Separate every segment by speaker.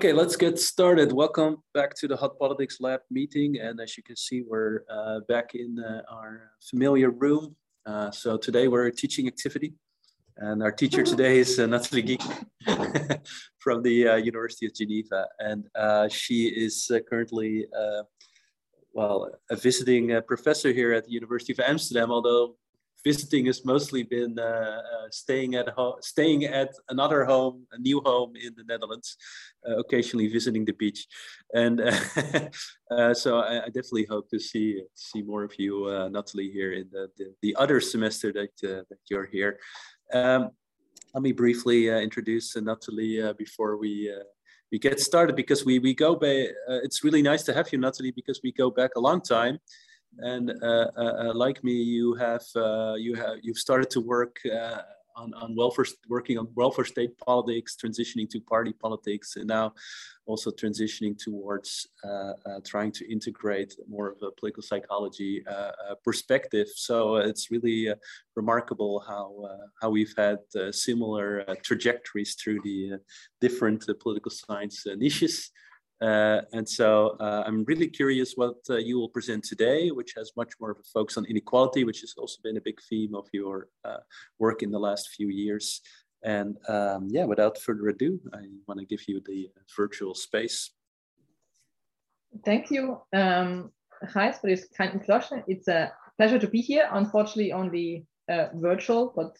Speaker 1: Okay, let's get started. Welcome back to the Hot Politics Lab meeting. And as you can see, we're uh, back in uh, our familiar room. Uh, so today we're a teaching activity. And our teacher today is uh, Nathalie Giger from the uh, University of Geneva. And uh, she is currently, well, a visiting professor here at the University of Amsterdam, although visiting has mostly been uh, uh, staying at staying at another home, a new home in the Netherlands, uh, occasionally visiting the beach, and uh, so I, I, definitely hope to see see more of you, uh, Natalie, here in the, the, the other semester that uh, that you're here. Um, let me briefly introduce Natalie before we we get started because we we go by. it's really nice to have you, Natalie, because we go back a long time and uh, uh, uh, like me, you have you have you've started to work on, on welfare, working on welfare state politics, transitioning to party politics, and now also transitioning towards uh, uh, trying to integrate more of a political psychology uh, perspective. So it's really remarkable how how we've had similar trajectories through the different political science niches. Uh, and so uh, I'm really curious what uh, you will present today, which has much more of a focus on inequality, which has also been a big theme of your uh, work in the last few years. And um, yeah, without further ado, I want to give you the virtual space.
Speaker 2: Thank you, um, Gijs, for this kind introduction. It's a pleasure to be here. Unfortunately, only uh, virtual, but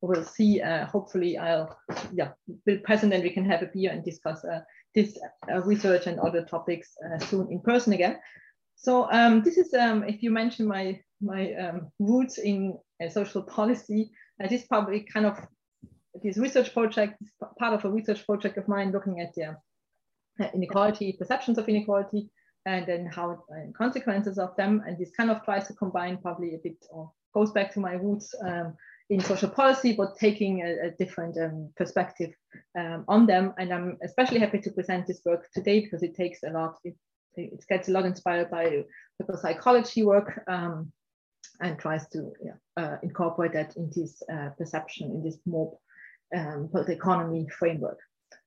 Speaker 2: we'll see. Uh, hopefully, I'll yeah be present and we can have a beer and discuss this uh, research and other topics uh, soon in person again. So um, this is, um, if you mention my, my um, roots in uh, social policy, uh, this probably kind of, this research project part of a research project of mine looking at the uh, inequality, perceptions of inequality, and then how uh, consequences of them. And this kind of tries to combine probably a bit, or goes back to my roots um, in social policy, but taking a, a different um, perspective um, on them. And I'm especially happy to present this work today because it takes a lot, it, it gets a lot inspired by people psychology work um, and tries to yeah, uh, incorporate that in this uh, perception, in this more um, political economy framework.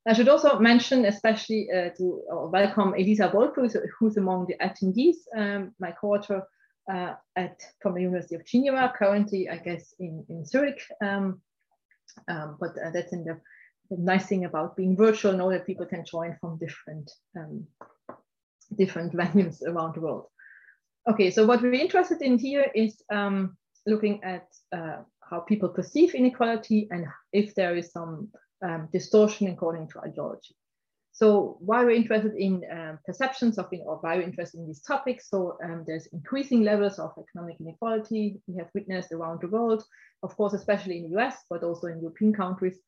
Speaker 2: I should also mention, especially uh, to welcome Elisa Wolf, who's, who's among the attendees, um, my co-author uh, at from the University of Geneva, currently, I guess, in, in Zurich. Um, um, but uh, that's in the, the, nice thing about being virtual, know that people can join from different, um, different venues around the world. Okay, so what we're interested in here is um, looking at uh, how people perceive inequality and if there is some um, distortion according to ideology. So why we're interested in um, perceptions of, or why we're interested in these topics. So um, there's increasing levels of economic inequality we have witnessed around the world, of course, especially in the US, but also in European countries.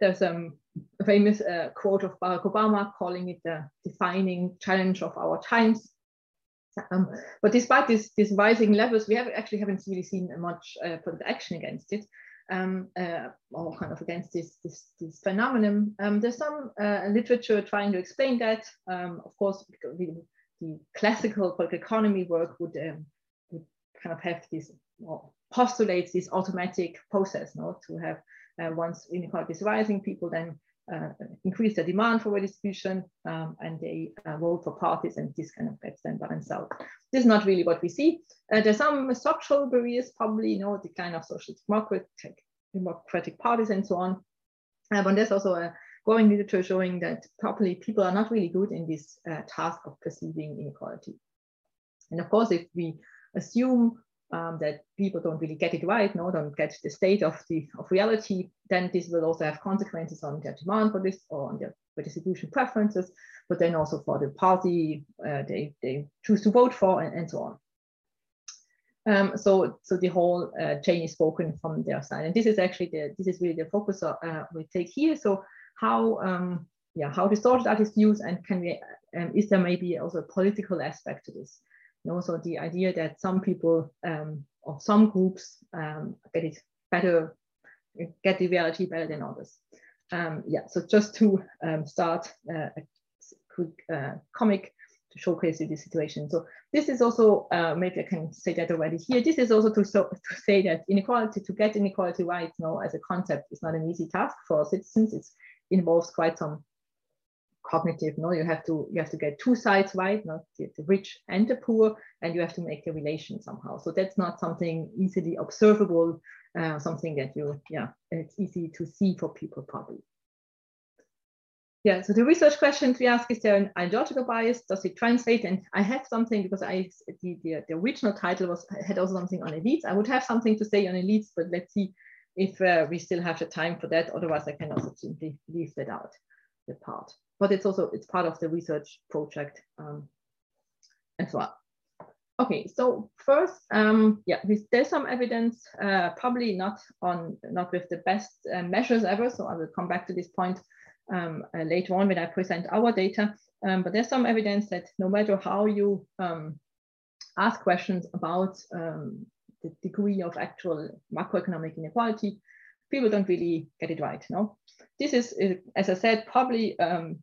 Speaker 2: There's um, a famous uh, quote of Barack Obama calling it the defining challenge of our times. Um, but despite this, these rising levels, we have actually haven't really seen much uh, action against it um, uh, or kind of against this, this, this phenomenon. Um, there's some uh, literature trying to explain that. Um, of course, the, the, classical political economy work would, um, would kind of have this, well, postulates this automatic process, no, to have uh, once inequality is rising, people then increase the demand for redistribution um, and they uh, vote for parties and this kind of gets then balanced out. This is not really what we see. Uh, there's some structural barriers, probably, you know, decline of social democratic, democratic parties and so on. Uh, but there's also a growing literature showing that probably people are not really good in this uh, task of perceiving inequality. And of course, if we assume um, that people don't really get it right, no, don't get the state of the of reality, then this will also have consequences on their demand for this or on their redistribution preferences, but then also for the party uh, they, they choose to vote for and, and so on. Um, so, so the whole uh, chain is spoken from their side, and this is actually the this is really the focus uh, we take here. So, how um, yeah how distorted are these views, and can we um, is there maybe also a political aspect to this? And also the idea that some people um, or some groups um, get it better, get the reality better than others. Um, yeah, so just to um, start uh, a quick uh, comic to showcase you the situation. So this is also, uh, maybe I can say that already here, this is also to, so, to say that inequality, to get inequality right you know, as a concept is not an easy task for citizens. It involves quite some cognitive. No, you have to you have to get two sides right, not the, the rich and the poor, and you have to make the relation somehow. So that's not something easily observable, uh, something that you yeah it's easy to see for people probably. Yeah, so the research questions we ask is there an ideological bias? Does it translate? And I have something because I the, the, the original title was had also something on elites. I would have something to say on elites, but let's see if uh, we still have the time for that. Otherwise, I can also simply leave that out, the part. But it's also it's part of the research project um, as well. Okay, so first, um, yeah, there's some evidence, uh, probably not on not with the best uh, measures ever. So I will come back to this point um, uh, later on when I present our data. Um, but there's some evidence that no matter how you um, ask questions about um, the degree of actual macroeconomic inequality, people don't really get it right. No, this is, uh, as I said, probably um,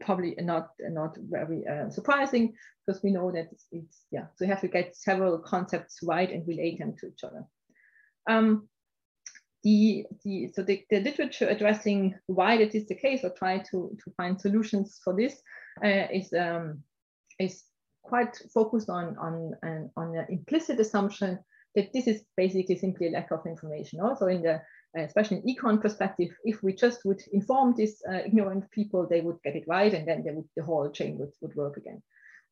Speaker 2: probably not not very uh, surprising because we know that it's, it's, yeah. So you have to get several concepts right and relate them to each other. Um, the, the, so the, the literature addressing why that is the case or try to, to find solutions for this uh, is, um, is quite focused on, on, on, on an implicit assumption that this is basically simply a lack of information. Also in the, uh, especially in econ perspective, if we just would inform these uh, ignorant people, they would get it right and then would, the whole chain would, would work again.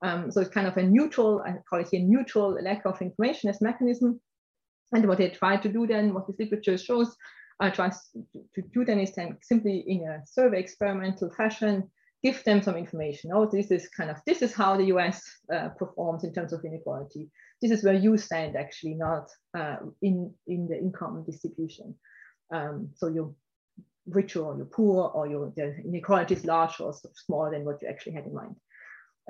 Speaker 2: Um, so it's kind of a neutral, I call it a neutral lack of information as mechanism and what they try to do then, what this literature shows, uh, tries to do then is then simply in a survey experimental fashion, give them some information. Oh, this is kind of, this is how the US uh, performs in terms of inequality. This is where you stand actually, not uh, in, in the income distribution. Um, so you're richer or you're poor or your the inequality is large or smaller than what you actually had in mind.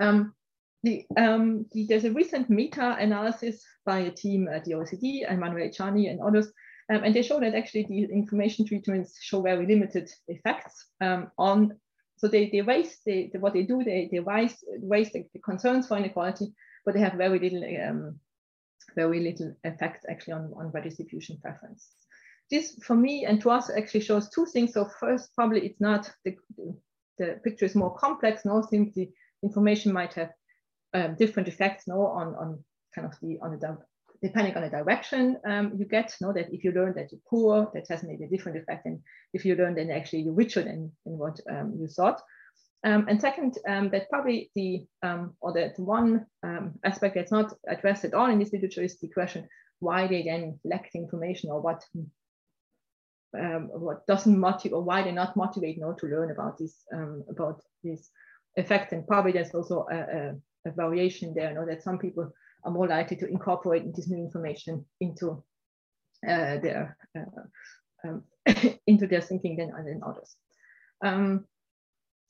Speaker 2: Um, the, um, the, there's a recent meta-analysis by a team at the OECD, Emmanuel Ciani and others, um, and they show that actually the information treatments show very limited effects um, on, so they, they raise, they, what they do, they, they raise, raise the, the concerns for inequality, but they have very little, um, very little effect actually on, on redistribution preference. This for me and to us actually shows two things. So first, probably it's not, the, the picture is more complex, no, simply information might have um, different effects no, on, on kind of the, on the, depending on the direction um, you get, know that if you learn that you're poor, that has maybe a different effect than if you learn that actually you're richer than, than what um, you thought. Um, and second, um, that probably the, um, or the one um, aspect that's not addressed at all in this literature is the question why they then lack the information or what um, what doesn't motivate or why they're not motivated now to learn about this um, about this effect and probably there's also a, a, a variation there, you know, that some people are more likely to incorporate this new information into uh, their uh, into their thinking than, than others.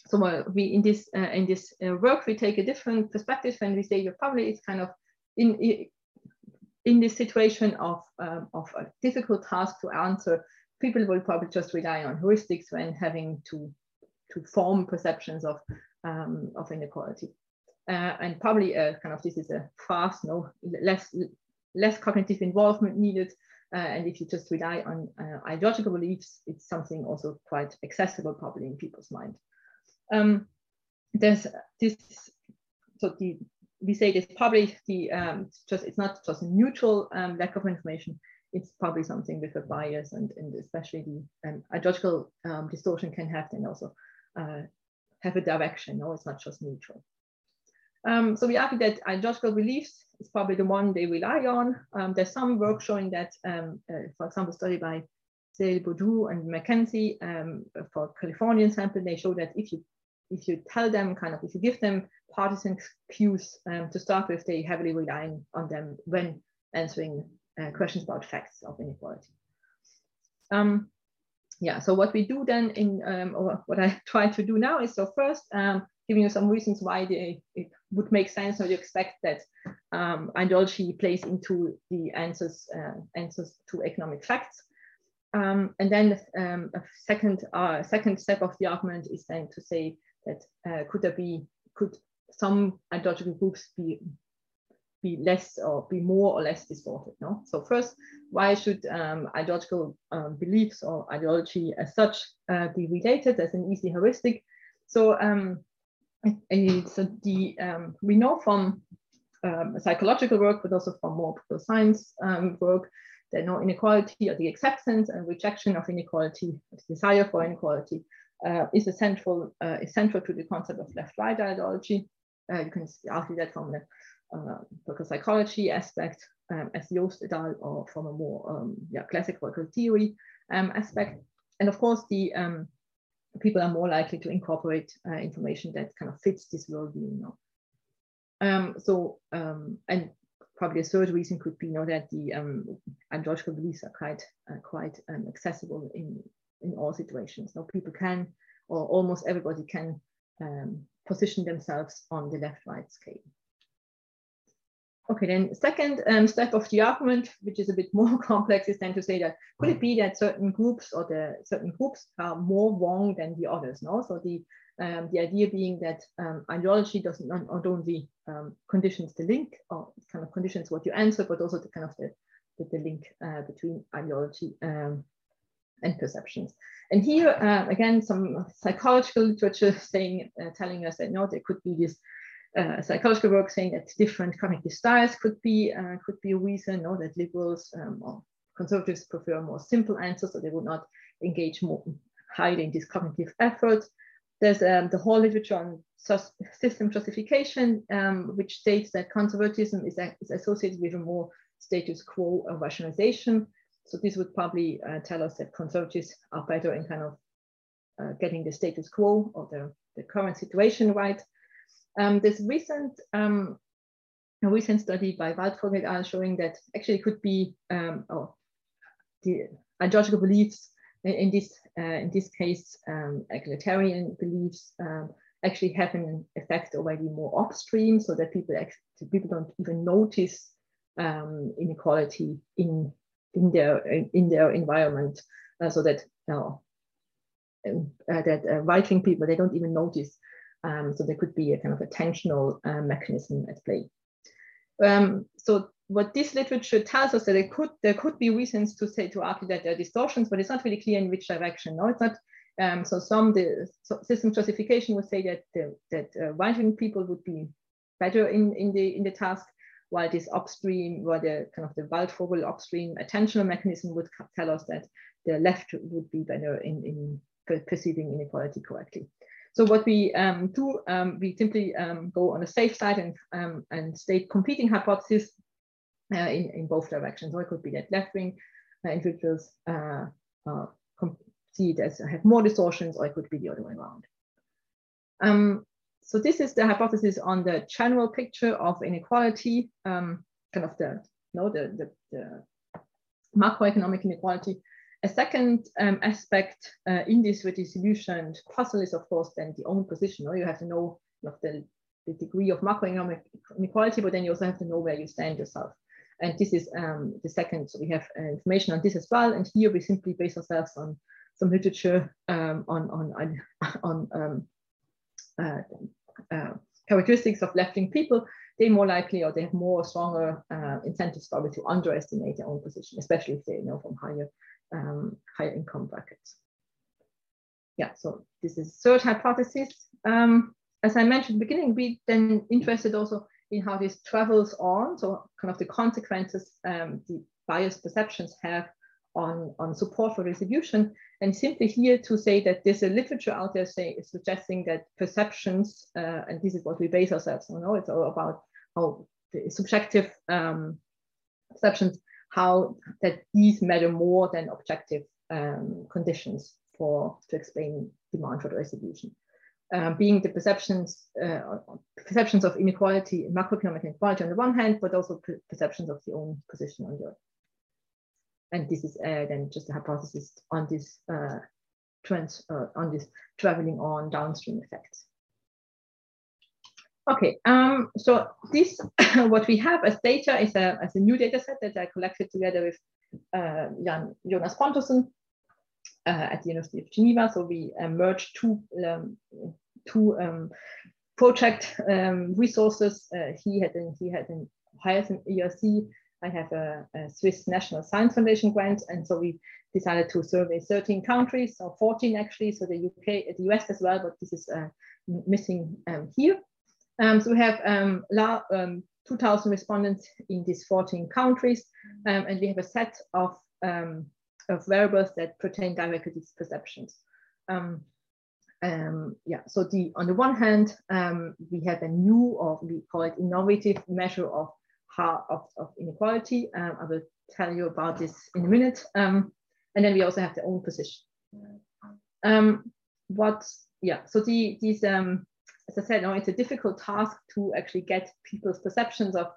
Speaker 2: So uh, we in this uh, in this uh, work we take a different perspective and we say you're probably kind of in in this situation of um, of a difficult task to answer. People will probably just rely on heuristics when having to to form perceptions of um, of inequality uh, and probably a kind of this is a fast, no less less cognitive involvement needed. Uh, and if you just rely on uh, ideological beliefs, it's something also quite accessible probably in people's mind. Um, there's this, so the, we say this probably the um, just it's not just a neutral um, lack of information. It's probably something with a bias and, and especially the um, ideological um, distortion can have then also uh, have a direction. No, it's not just neutral. Um, so we argue that ideological beliefs is probably the one they rely on. Um, there's some work showing that, um, uh, for example, study by Sale Boudou and Mackenzie um, for Californian sample, they show that if you if you tell them kind of if you give them partisan cues um, to start with, they heavily rely on them when answering uh, questions about facts of inequality. Um, yeah, so what we do then in, or what I try to do now is so first, giving you some reasons why they, it would make sense or you expect that um, ideology plays into the answers uh, answers to economic facts. Um, and then um, a second uh, second step of the argument is then to say that uh, could there be could some ideological groups be be less or be more or less distorted. No. So first, why should um, ideological um, beliefs or ideology as such uh, be related as an easy heuristic? So, um, so the um, we know from um, psychological work, but also from more science um, work, that no inequality or the acceptance and rejection of inequality, desire for inequality, uh, is uh, essential to the concept of left-right ideology. Uh, you can argue that from the uh, political psychology aspect, um, as Jost et al., or from a more um, yeah, classic theory um, aspect. And of course, the um, people are more likely to incorporate uh, information that kind of fits this worldview. You know? Um, so, um, and probably a third reason could be you know, that the ideological beliefs are quite, uh, quite accessible in, in all situations. No, people can, or almost everybody can um, position themselves on the left-right scale. Okay, then second um, step of the argument, which is a bit more complex, is then to say that could it be that certain groups or the certain groups are more wrong than the others? No, so the um, the idea being that um, ideology doesn't not only um, conditions the link or kind of conditions what you answer, but also the kind of the, the, the link uh, between ideology um, and perceptions. And here uh, again, some psychological literature saying, uh, telling us that no, there could be this uh, psychological work saying that different cognitive styles could be uh, could be a reason, or that liberals um, or conservatives prefer more simple answers, so they would not engage more highly in this cognitive effort. There's um, the whole literature on system justification, um, which states that conservatism is, is, associated with a more status quo rationalization. So this would probably uh, tell us that conservatives are better in kind of uh, getting the status quo or the, the current situation right. Um, this recent um, a recent study by Waldfogel et al. showing that actually it could be um, oh, the ideological beliefs in, in this uh, in this case um, egalitarian beliefs um, actually have an effect already more upstream, so that people actually, people don't even notice um, inequality in in their in their environment, uh, so that uh, that uh, right wing people they don't even notice um, so there could be a kind of attentional uh, mechanism at play. Um, so what this literature tells us that there could there could be reasons to say to argue that there are distortions, but it's not really clear in which direction. No, it's not. Um, so some the so system justification would say that the, that uh, right-wing people would be better in in the in the task, while this upstream, while the kind of the Waldfogel upstream attentional mechanism would tell us that the left would be better in in perceiving inequality correctly. So what we um, do, um, we simply um, go on the safe side and, um, and state competing hypotheses uh, in, in both directions. Or it could be that left-wing uh, individuals uh, uh see it as have more distortions, or it could be the other way around. Um, so this is the hypothesis on the general picture of inequality, um, kind of the, know, the, the, the macroeconomic inequality a second um, aspect uh, in this redistribution puzzle is, of course, then the own position. Or you have to know the, the degree of macroeconomic inequality, but then you also have to know where you stand yourself. And this is um, the second, so we have uh, information on this as well. And here we simply base ourselves on some literature um, on, on, on, um, uh, uh, characteristics of left-wing people. They're more likely or they have more stronger uh, incentives probably to underestimate their own position, especially if they know from higher um, higher income brackets. Yeah, so this is third hypothesis. Um, as I mentioned beginning, we then interested also in how this travels on, so kind of the consequences um, the biased perceptions have on, on support for distribution. And simply here to say that there's a literature out there say, suggesting that perceptions, uh, and this is what we base ourselves on, know, it's all about how subjective um, perceptions how that these matter more than objective um, conditions for to explain demand for the distribution. Uh, being the perceptions uh, perceptions of inequality, macroeconomic inequality on the one hand, but also perceptions of the own position on the other. And this is uh, then just a hypothesis on this uh, trends uh, on this traveling on downstream effects. Okay, um, so this, what we have as data is a, as a new data set that I collected together with uh, Jan, Jonas Pontusson uh, at the University of Geneva. So we uh, merged two, um, two um, project um, resources. He had an, he had an hired an ERC I have a, a, Swiss National Science Foundation grant, and so we decided to survey 13 countries, or 14 actually, so the UK, the US as well, but this is uh, missing um, here. Um, so we have um, um 2,000 respondents in these 14 countries, um, and we have a set of, um, of variables that pertain directly to these perceptions. yeah, so the on the one hand, we have a new, or we call it innovative measure of how of, of inequality. Um, I will tell you about this in a minute. Um, and then we also have the own position. Um, what, yeah, so the, these, um, as I said, no, it's a difficult task to actually get people's perceptions of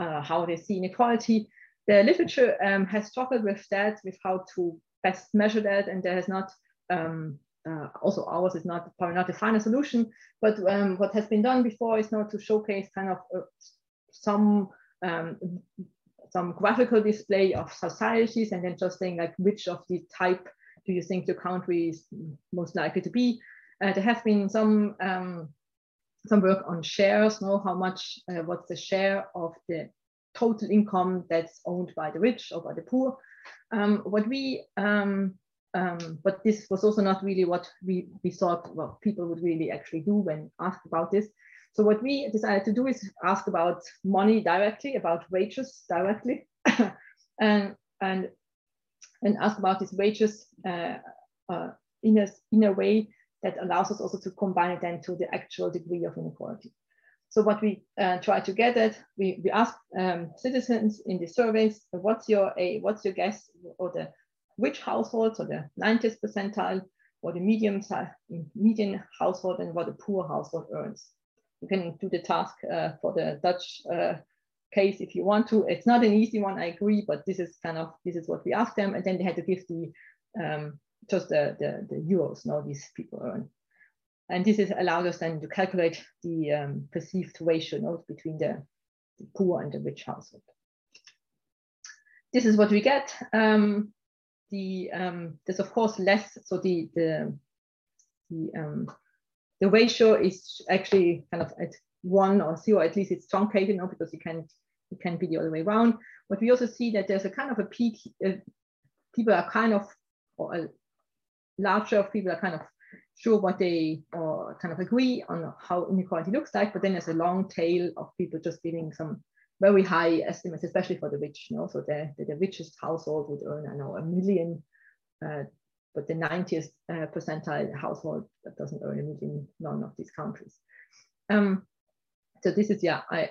Speaker 2: uh, how they see inequality. The literature um, has struggled with that, with how to best measure that, and there has not um, uh, also ours is not probably not the final solution, but um, what has been done before is now to showcase kind of uh, some um, some graphical display of societies and then just saying like which of the type do you think the country is most likely to be. Uh, there has been some um, some work on shares, know how much, uh, what's the share of the total income that's owned by the rich or by the poor. Um, what we, um, um, but this was also not really what we, we thought well, people would really actually do when asked about this. So what we decided to do is ask about money directly, about wages directly, and and and ask about these wages uh, uh, in a in a way that allows us also to combine it then to the actual degree of inequality. So what we uh, try to get at, we, we ask um, citizens in the surveys, what's your a what's your guess or the which households or the 90th percentile or the medium median household and what the poor household earns you can do the task uh, for the Dutch uh, case if you want to. It's not an easy one, I agree, but this is kind of, this is what we asked them. And then they had to give the, um, just the, the, the euros now these people earn. And this is allowed us then to calculate the um, perceived ratio note between the, the, poor and the rich household. This is what we get. Um, the um, there's of course less, so the the the um, the ratio is actually kind of at one or zero, at least it's truncated now because you can't it can be the other way around. But we also see that there's a kind of a peak. Uh, people are kind of, or a larger of people are kind of sure what they or kind of agree on how inequality looks like. But then there's a long tail of people just giving some very high estimates, especially for the rich. You know? So the, the, the richest household would earn, I know, a million uh, but the 90th uh, percentile household that doesn't earn a million, none of these countries. Um, so this is, yeah, I,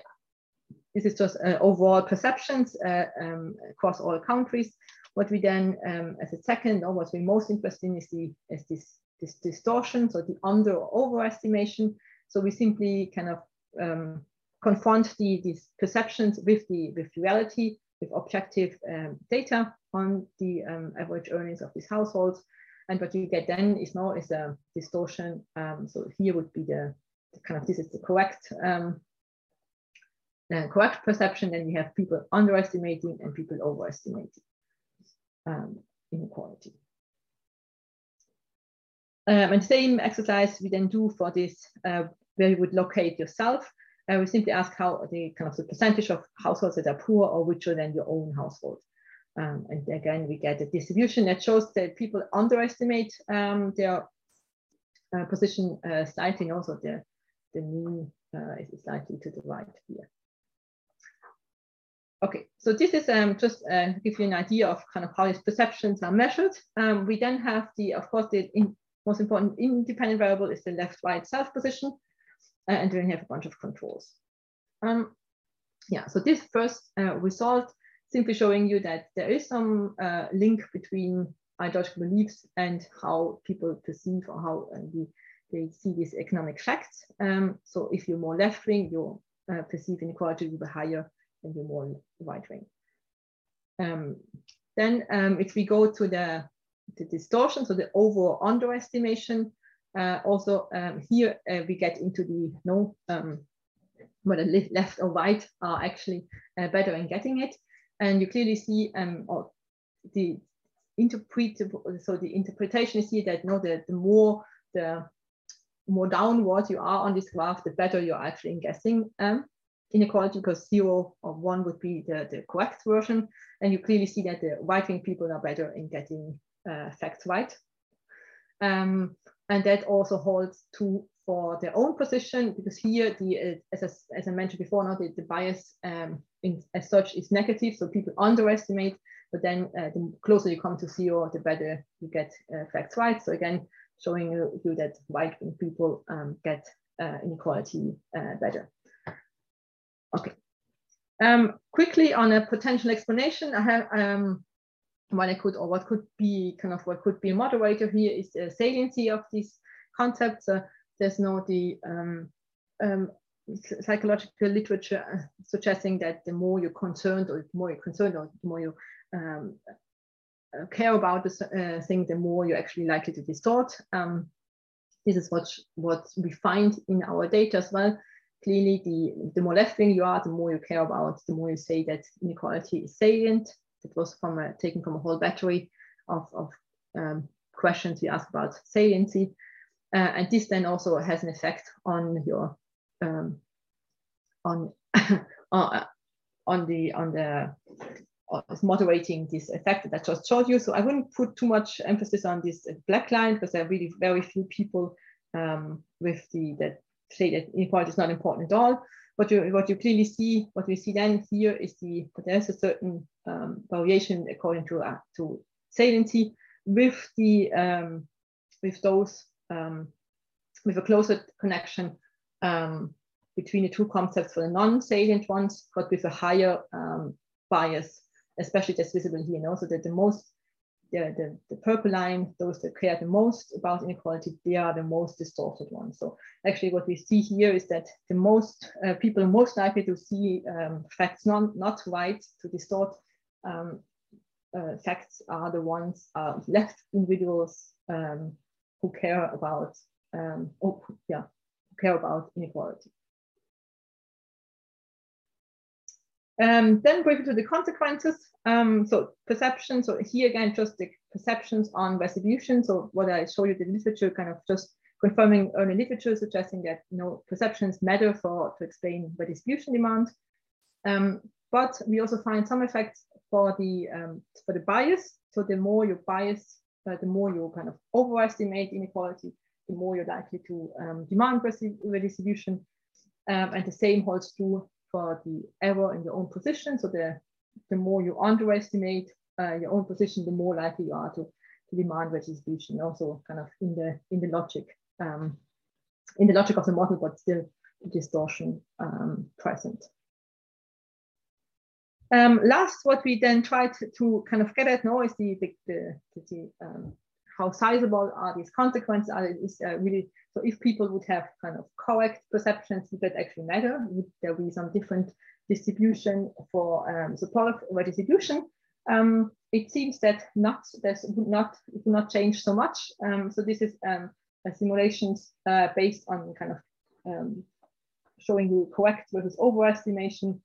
Speaker 2: this is just uh, overall perceptions uh, um, across all countries. What we then, um, as a second, or what we're most interested in is, the, is this, this distortion, so the under or overestimation. So we simply kind of um, confront the, these perceptions with the with reality, with objective um, data on the um, average earnings of these households. And what you get then is now is a distortion. Um, so here would be the, the, kind of this is the correct um, uh, correct perception. Then we have people underestimating and people overestimating um, inequality. Um, and same exercise we then do for this, uh, where you would locate yourself. Uh, we simply ask how the kind of the percentage of households that are poor or richer than your own household. Um, and again, we get a distribution that shows that people underestimate um, their uh, position uh, slightly, and also the, the mean uh, is slightly to the right here. Okay, so this is um, just uh, give you an idea of kind of how these perceptions are measured. Um, we then have the, of course, the in, most important independent variable is the left-right self position, and then we have a bunch of controls. Um, yeah, so this first uh, result simply showing you that there is some uh, link between ideological beliefs and how people perceive or how uh, they see these economic facts. Um, so if you're more left wing, your uh, perceived inequality will be higher than you're more right wing. Um, then um, if we go to the, the distortion, so the overall underestimation, uh, also um, here uh, we get into the no um, whether left or right are actually uh, better in getting it and you clearly see um, or the interpret so the interpretation is here that no the, the more the more downward you are on this graph, the better you're actually in guessing um, inequality because zero or one would be the, the correct version. And you clearly see that the right-wing people are better in getting uh, facts right. Um, and that also holds true for their own position because here the uh, as, I, as I mentioned before now the, the bias um, in, as such is negative so people underestimate but then uh, the closer you come to zero the better you get uh, facts right. So again showing you, that white people um, get uh, inequality uh, better. Okay. Um, quickly on a potential explanation I have um, what I could or what could be kind of what could be a moderator here is the saliency of these concepts. Uh, there's no the um, um, psychological literature uh, suggesting that the more you're concerned or the more you're concerned or the more you um, uh, care about the uh, thing, the more you're actually likely to distort. Um, this is what, what we find in our data as well. Clearly, the, the more left-wing you are, the more you care about, the more you say that inequality is salient. It was from a, taken from a whole battery of, of um, questions we asked about saliency. Uh, and this then also has an effect on your um, on uh, on the on the uh, moderating this effect that I just showed you. So I wouldn't put too much emphasis on this black line because there are really very few people um, with the that say that inequality is not important at all. What you what you clearly see, what we see then here is the there's a certain um, variation according to uh, to saliency with the um, with those um, with a closer connection um, between the two concepts for the non-salient ones, but with a higher um, bias, especially that's visible here. And also that the most, the, the, the, purple line, those that care the most about inequality, they are the most distorted ones. So actually what we see here is that the most uh, people most likely to see um, facts non, not right to distort um, uh, facts are the ones uh, left individuals um, who care about um, oh, yeah, care about inequality. Um, then briefly to the consequences. Um, so perception. So here again, just the perceptions on redistribution. So what I show you the literature, kind of just confirming early literature suggesting that you know perceptions matter for to explain redistribution demand. Um, but we also find some effects for the um, for the bias. So the more you bias, uh, the more you kind of overestimate inequality, the more you're likely to um, demand redistribution. Um, and the same holds true for the error in your own position. So the, the more you underestimate uh, your own position, the more likely you are to, to demand redistribution. Also kind of in the in the logic, um, in the logic of the model, but still distortion um, present. Um, last, what we then tried to, to, kind of get at now is the, the, the, the um, how sizable are these consequences? Are is uh, really so? If people would have kind of correct perceptions, would that actually matter? Would there be some different distribution for um, support of redistribution? Um, it seems that not this would not would not change so much. Um, so this is um, simulations uh, based on kind of um, showing you correct versus overestimation,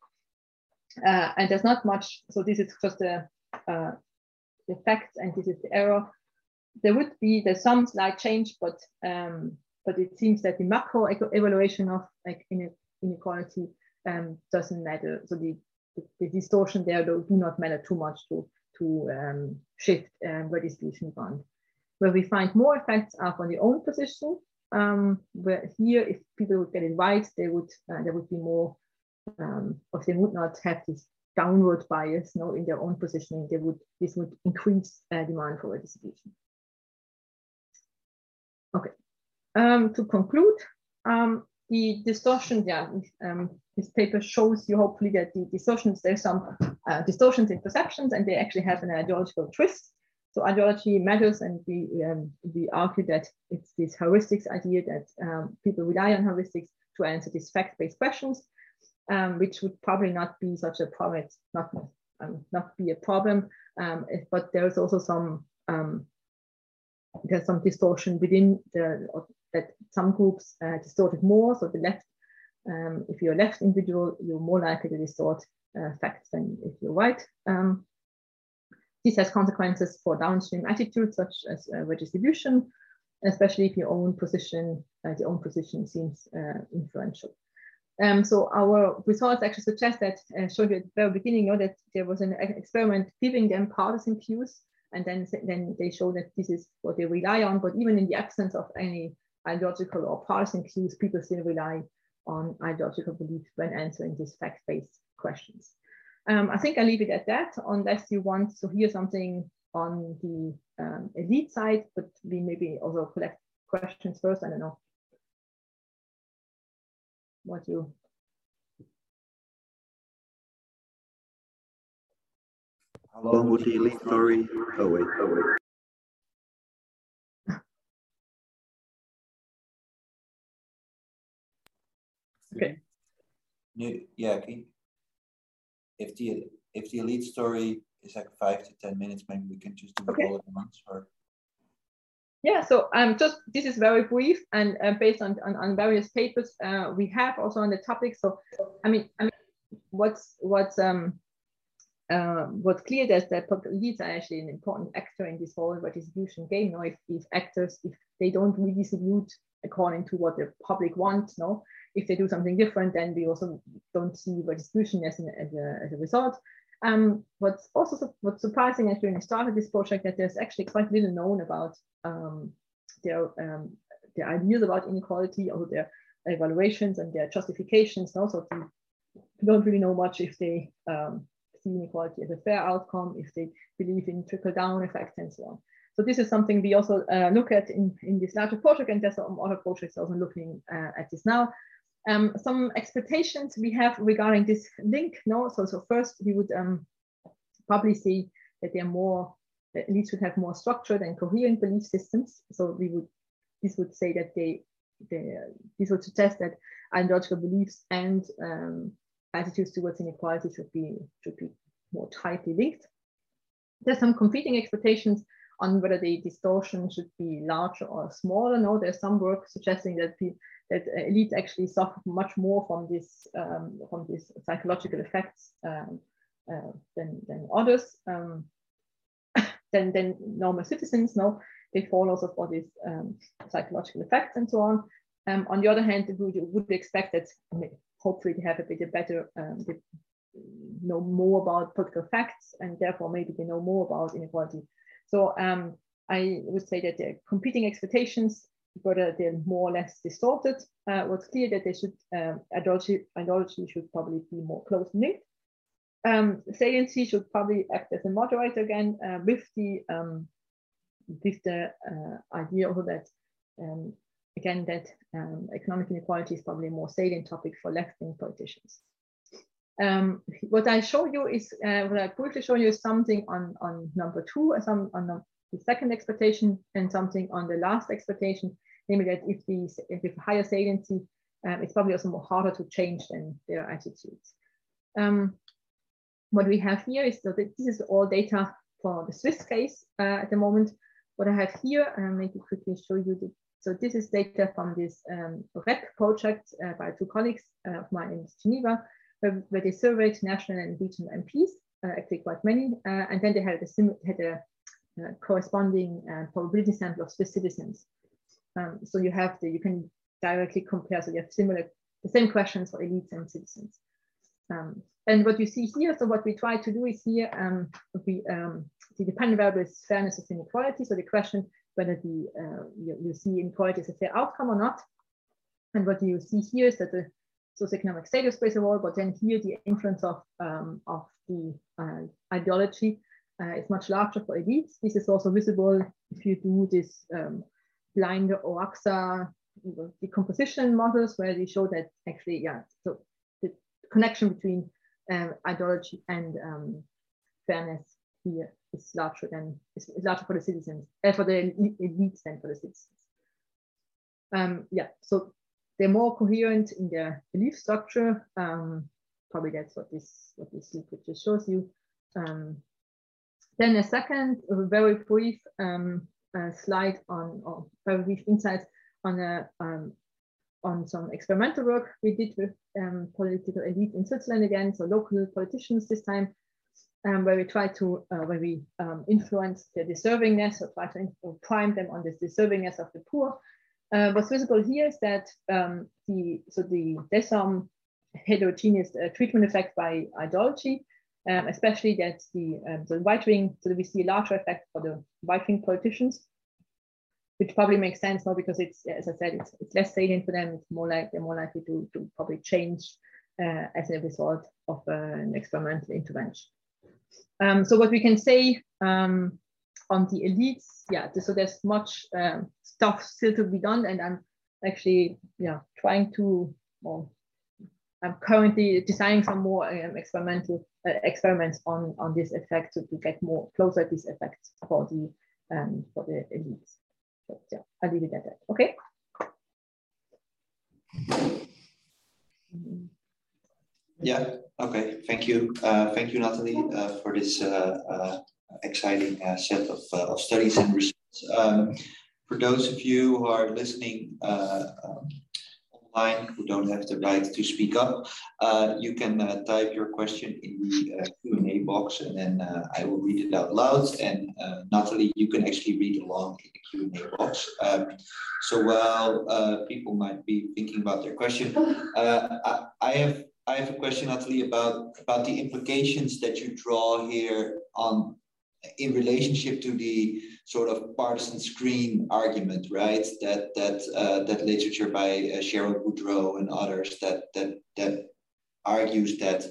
Speaker 2: uh, and there's not much. So this is just the uh, the and this is the error there would be some slight change, but um, but it seems that the macro evaluation of like inequality um, doesn't matter. So the, the, the, distortion there do not matter too much to to um, shift um, redistribution bond. Where we find more effects are on the own position. Um, where here, if people would get it right, they would uh, there would be more, um, or they would not have this downward bias no, in their own positioning. They would this would increase uh, demand for redistribution. Um, to conclude, um, the distortion, yeah, um, this paper shows you hopefully that the distortions, there's some uh, distortions in perceptions and they actually have an ideological twist. So ideology matters and we, um, we argue that it's this heuristics idea that um, people rely on heuristics to answer these fact-based questions, um, which would probably not be such a problem, not, not be a problem, if, but there's also some there's some distortion within the that some groups uh, distorted more. So the left, um, if you're a left individual, you're more likely to distort uh, facts than if you're right. Um, this has consequences for downstream attitudes such as uh, redistribution, especially if your own position, uh, your own position seems uh, influential. Um, so our results actually suggest that, uh, showed you at the very beginning, you know, that there was an experiment giving them partisan cues, and then, then they show that this is what they rely on. But even in the absence of any ideological or partisan cues, people still rely on ideological belief when answering these fact-based questions. Um, I think I'll leave it at that, unless you want to hear something on the um, elite side, but we maybe also collect questions first. I don't know what you.
Speaker 3: How long would the elite story? Oh wait, oh wait.
Speaker 2: Okay.
Speaker 3: Yeah, if the if the elite story is like five to ten minutes, maybe we can just do okay. all at once or
Speaker 2: yeah, so um, just this is very brief and uh, based on, on, on, various papers uh, we have also on the topic. So, I mean, I mean, what's what's um, uh, what's clear is that elites are actually an important actor in this whole redistribution game. You know, if these actors, if they don't redistribute according to what the public wants, no, if they do something different, then we also don't see redistribution as, an, as, a, as a result. Um, what's also what's surprising actually when we started this project that there's actually quite little known about um, their um, their ideas about inequality or their evaluations and their justifications. Also, we don't really know much if they um, see inequality as a fair outcome, if they believe in trickle down effects and so on. So this is something we also uh, look at in, in this larger project, and there's some other projects also looking uh, at this now. Um, some expectations we have regarding this link. No, so so first we would um, probably see that they're more at least would have more structured and coherent belief systems. So we would this would say that they, they this would suggest that ideological beliefs and um, attitudes towards inequality should be should be more tightly linked. There's some competing expectations on whether the distortion should be larger or smaller. No, there's some work suggesting that that elites actually suffer much more from this um, from these psychological effects um, uh, than than others. Um, than, than normal citizens. No, they fall also for these um, psychological effects and so on. Um, on the other hand, we would, would expect that hopefully they have a bit better, um, they know more about political facts and therefore maybe they know more about inequality. So um, I would say that the competing expectations whether they're more or less distorted. Uh, what's clear that they should um, ideology, ideology should probably be more closely linked. Um, saliency should probably act as a moderator again uh, with the um, with the uh, idea also that um, again that um, economic inequality is probably a more salient topic for left-wing politicians. Um, what I show you is uh, what I briefly show you is something on on number two, some on the second expectation and something on the last expectation, namely that if these if higher saliency, um, it's probably also more harder to change than their attitudes. Um, what we have here is that this is all data for the Swiss case uh, at the moment. What I have here, and maybe quickly show you the, so this is data from this um, REP project uh, by two colleagues uh, of mine in Geneva, where, where, they surveyed national and regional MPs, uh, actually quite many, uh, and then they had a, had a uh, corresponding probability sample of Swiss citizens. Um, so you have the, you can directly compare, so you have similar, the same questions for elites and citizens. Um, and what you see here, so what we try to do is here, um, we, um, the dependent variable is fairness of inequality. So the question whether the uh, you, you, see inequality as a fair outcome or not. And what you see here is that the socioeconomic status plays a role, but then here the influence of, um, of the uh, ideology uh, is much larger for elites. This is also visible if you do this um, Blinder-Oaxaca decomposition models where they show that actually, yeah, so the connection between um, ideology and um, fairness here is larger than is larger for the citizens, uh, for the elites than for the citizens. Um, yeah, so they're more coherent in their belief structure. Um, probably that's what this what this literature shows you. Um, then a second, a very brief um, uh, slide on, or very brief insights on a um, on some experimental work we did with um, political elite in Switzerland again, so local politicians this time, um, where we try to, uh, where we um, influence their deservingness or try to prime them on this deservingness of the poor. Uh, what's visible here is that um, the, so the, there's some heterogeneous uh, treatment effect by ideology, um, especially that the, um, the right wing, so we see a larger effect for the right wing politicians, which probably makes sense now because it's, as I said, it's, it's less salient for them. It's more like they're more likely to, to probably change uh, as a result of uh, an experimental intervention. Um, so what we can say um, on the elites, yeah, so there's much um, stuff still to be done, and I'm actually, yeah, trying to, well, I'm currently designing some more um, experimental uh, experiments on on this effect to, to get more closer at these effects for the um, for the elites. But yeah, I'll leave it at that. Okay.
Speaker 3: Yeah, okay, thank you. Uh, thank you, Nathalie, uh, for this uh, uh exciting uh, set of, uh, of studies and results. Um, for those of you who are listening um, online, who don't have the right to speak up, you can type your question in the Q&A box and then I will read it out loud. And Nathalie, you can actually read along in the Q&A box. Um, so while people might be thinking about their question, I, I have I have a question, Nathalie, about about the implications that you draw here on in relationship to the sort of partisan screen argument, right? That that uh, that literature by uh, Cheryl Boudreau and others that that that argues that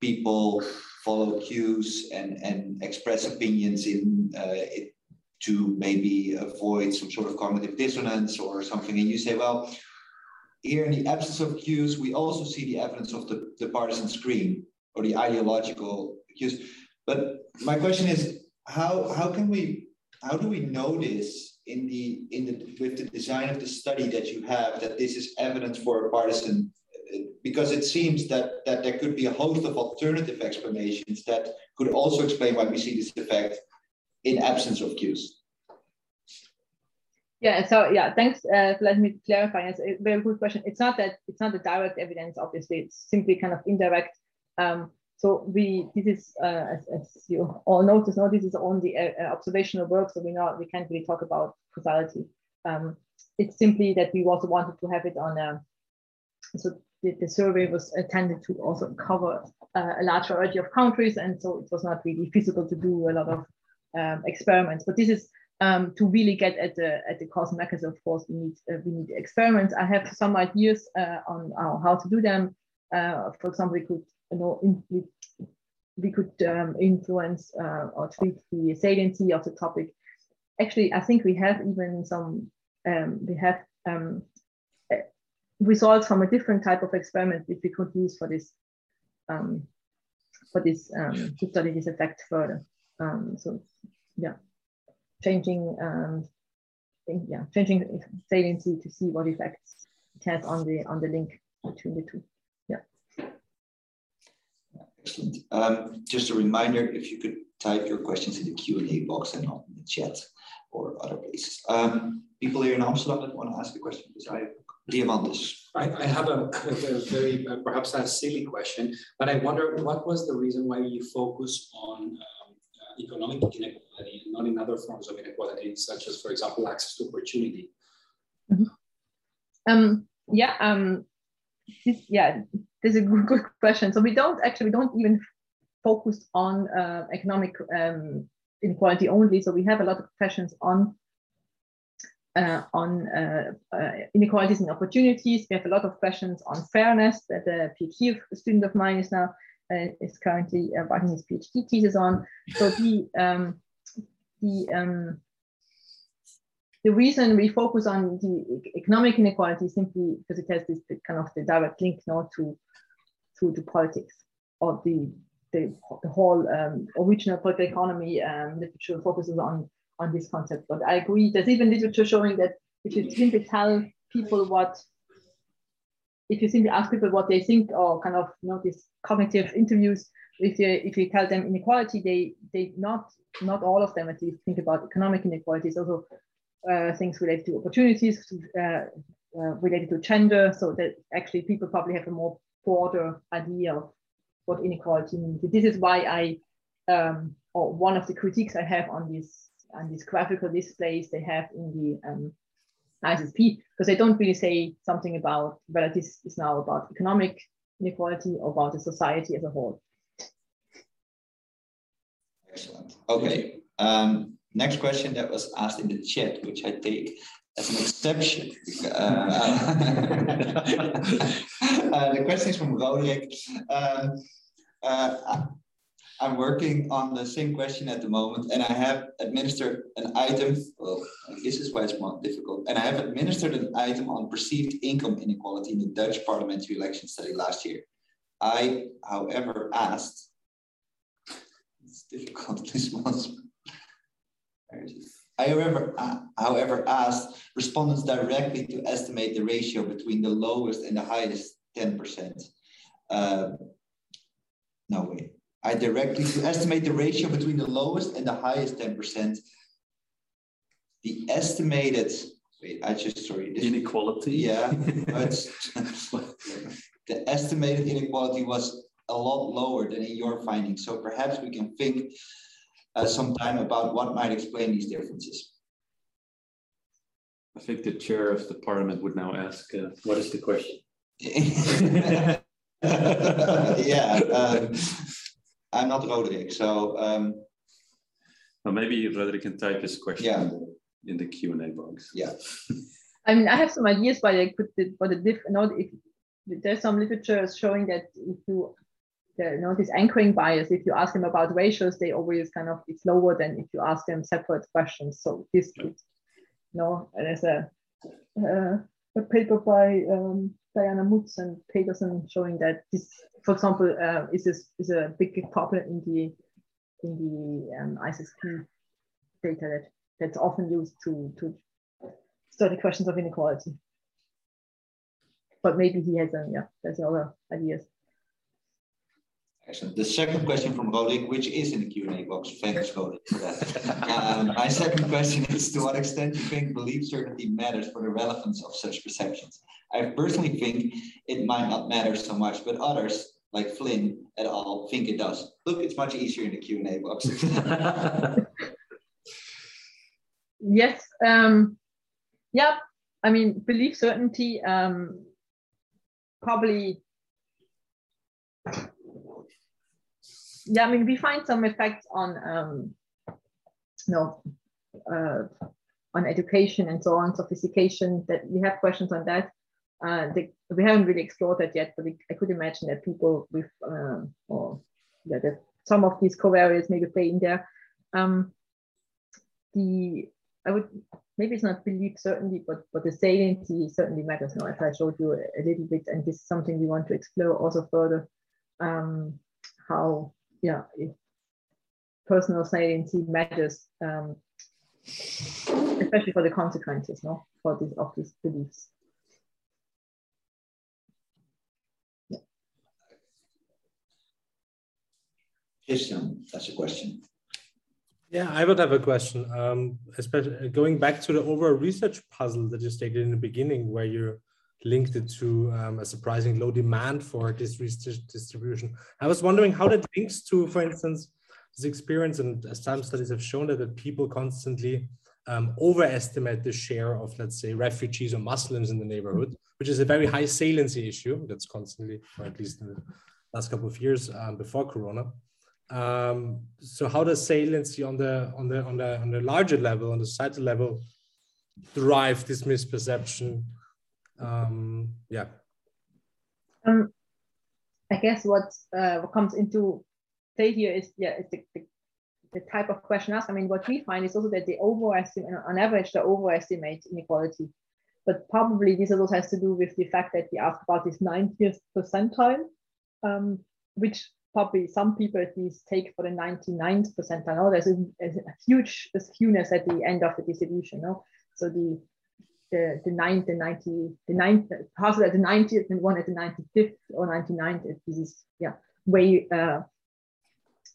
Speaker 3: people follow cues and and express opinions in uh, to maybe avoid some sort of cognitive dissonance or something, and you say, well here in the absence of cues, we also see the evidence of the, the partisan screen or the ideological cues. But my question is, how how can we how do we know this in the in the with the design of the study that you have that this is evidence for a partisan because it seems that that there could be a host of alternative explanations that could also explain why we see this effect in absence of cues.
Speaker 2: Yeah, so yeah, thanks uh, for letting me clarify. It's a very good question. It's not that it's not the direct evidence, obviously, it's simply kind of indirect. Um, so we this is uh, as, as, you all notice, no, this is only uh, observational work, so we not we can't really talk about causality. Um, it's simply that we also wanted to have it on. A, um, so the, the survey was intended to also cover uh, a large variety of countries, and so it was not really feasible to do a lot of um, experiments. But this is um, to really get at the at the cause mechanism, of course, we need uh, we need experiments. I have some ideas uh, on how to do them. Uh, for example, we could you know in, we, we could um, influence uh, or treat the saliency of the topic. Actually, I think we have even some um, we have um, uh, results from a different type of experiment which we could use for this um, for this um, to study this effect further. so yeah changing um, yeah, changing saliency to see what effects it has on the on the link between the two. Yeah.
Speaker 3: Excellent. Um, just a reminder, if you could type your questions in the Q&A box and not in the chat or other places. Um, people here in Amsterdam that want to ask a question, because I Diamantis.
Speaker 4: I, I have a, a very uh, perhaps a silly question, but I wonder what was the reason why you focus on economic inequality and not in other forms of inequality, such as, for example, access to opportunity?
Speaker 2: Mm -hmm. um, yeah, um, this, yeah, this is a good, good, question. So we don't actually, we don't even focus on uh, economic um, inequality only. So we have a lot of questions on uh, on uh, uh, inequalities and opportunities. We have a lot of questions on fairness that a PhD student of mine is now is currently uh, writing his PhD thesis on. So the um, the um, the reason we focus on the economic inequality is simply because it has this kind of the direct link now to to the politics of the the, the whole um, original political economy um, literature focuses on on this concept. But I agree, there's even literature showing that if you simply tell people what if you simply ask people what they think or kind of you know these cognitive interviews, if you if you tell them inequality, they they not not all of them at least think about economic inequalities, also uh, things related to opportunities, uh, uh, related to gender. So that actually people probably have a more broader idea of what inequality means. This is why I um, or one of the critiques I have on these on these graphical displays they have in the um, ISSP because they don't really say something about whether this is now about economic inequality or about the society as a whole.
Speaker 3: Excellent. Okay. Um, next question that was asked in the chat, which I take as an exception. Uh, uh, the question is from Roderick. Um, uh, I'm working on the same question at the moment, and I have administered an item. Well, this is why it's more difficult. And I have administered an item on perceived income inequality in the Dutch parliamentary election study last year. I, however, asked. It's difficult. This one. I, however, uh, however, asked respondents directly to estimate the ratio between the lowest and the highest 10%. Uh, no way. I directly to estimate the ratio between the lowest and the highest 10%. The estimated, wait, I just, sorry.
Speaker 1: This, inequality?
Speaker 3: Yeah, the estimated inequality was a lot lower than in your findings. So perhaps we can think uh, some time about what might explain these differences.
Speaker 1: I think the chair of the parliament would now ask, uh, what is the question?
Speaker 3: yeah, um, I'm not Roderick, so. Um,
Speaker 1: well, maybe Roderick can type his question yeah. in the Q and A box.
Speaker 3: Yeah.
Speaker 2: I mean, I have some ideas why I could, for the diff. You know, if there's some literature showing that if you the, you know, this anchoring bias, if you ask them about ratios, they always kind of, it's lower than if you ask them separate questions. So this, yeah. you know, there's a, uh, a paper by um, Diana Mutz and Peterson showing that this, for example, uh, is, this, is a big problem in the, in the um, data that, that's often used to, to study questions of inequality. But maybe he has, um, yeah, there's other ideas.
Speaker 3: Excellent. The second question from Roderick, which is in the Q&A box. Thanks, Roderick, for that. um, my second question is, to what extent do you think belief certainty matters for the relevance of such perceptions? I personally think it might not matter so much, but others, like Flynn et al., think it does. Look, it's much easier in the Q&A box.
Speaker 2: yes. Um, yeah, I mean, belief certainty um, probably yeah, I mean, we find some effects on, um, you know, uh, on education and so on, sophistication. That we have questions on that. Uh, they, we haven't really explored that yet, but we, I could imagine that people with, uh, or yeah, that some of these covariates maybe play in there. Um, the I would maybe it's not belief certainly, but but the saliency certainly matters. Now, as I showed you a, little bit, and this is something we want to explore also further. Um, how yeah, personal saliency matters, um, especially for the consequences, no, for these of these beliefs.
Speaker 3: Yeah. Christian, that's a question.
Speaker 5: Yeah, I would have a question. Um, especially going back to the overall research puzzle that you stated in the beginning, where you linked it to um, a surprising low demand for this distribution. I was wondering how that links to, for instance, this experience, and some studies have shown that, that people constantly um, overestimate the share of, let's say, refugees or Muslims in the neighborhood, which is a very high saliency issue that's constantly, or at least in the last couple of years um, before Corona. Um, so how does saliency on the on the on the on the larger level, on the societal level, drive this misperception um, yeah.
Speaker 2: Um, I guess what uh, what comes into play here is yeah, it's the, the, the, type of question asked. I mean, what we find is also that they overestimate, on average, they overestimate inequality. But probably this also has to do with the fact that we ask about this 90th percentile, um, which probably some people at least take for the 99th percentile. No, there's a, a huge skewness at the end of the distribution. No? So the the, the ninth, the 90, the ninth, possibly at the 90th and one at the 95th or 99th. This is, yeah, way, uh,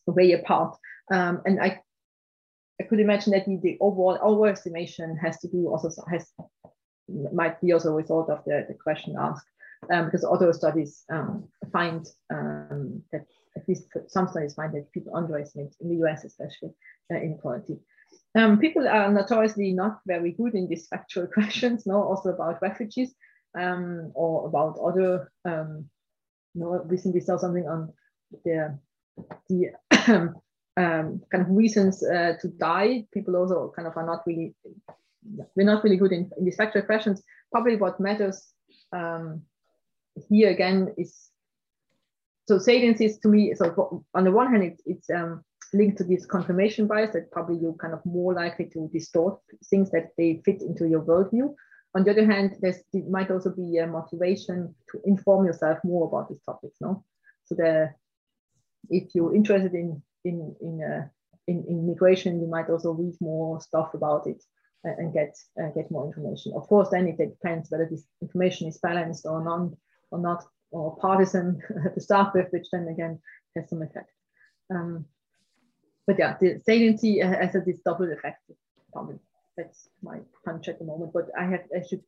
Speaker 2: way apart. Um, and I, I could imagine that the, the overall overestimation has to do also, has, might be also a result of the, the question asked. Um, because other studies um, find um, that at least some studies find that people underestimate in the US especially uh, inequality. Um, people are notoriously not very good in these factual questions, no, also about refugees um, or about other um, you know, recently saw something on the the um, kind of reasons uh, to die. People also kind of are not really we're not really good in, in these factual questions. Probably what matters um, here again is so salience is to me so on the one hand it, it's um, linked to this confirmation bias that probably you're kind of more likely to distort things that they fit into your worldview. On the other hand, there might also be a motivation to inform yourself more about these topics. No, so the if you're interested in in in, uh, in, in migration, you might also read more stuff about it and, and get uh, get more information. Of course, then it depends whether this information is balanced or non or not or partisan to start with, which then again has some effect. Um, but yeah, the saliency has a this double effect. That's my punch at the moment. But I have I should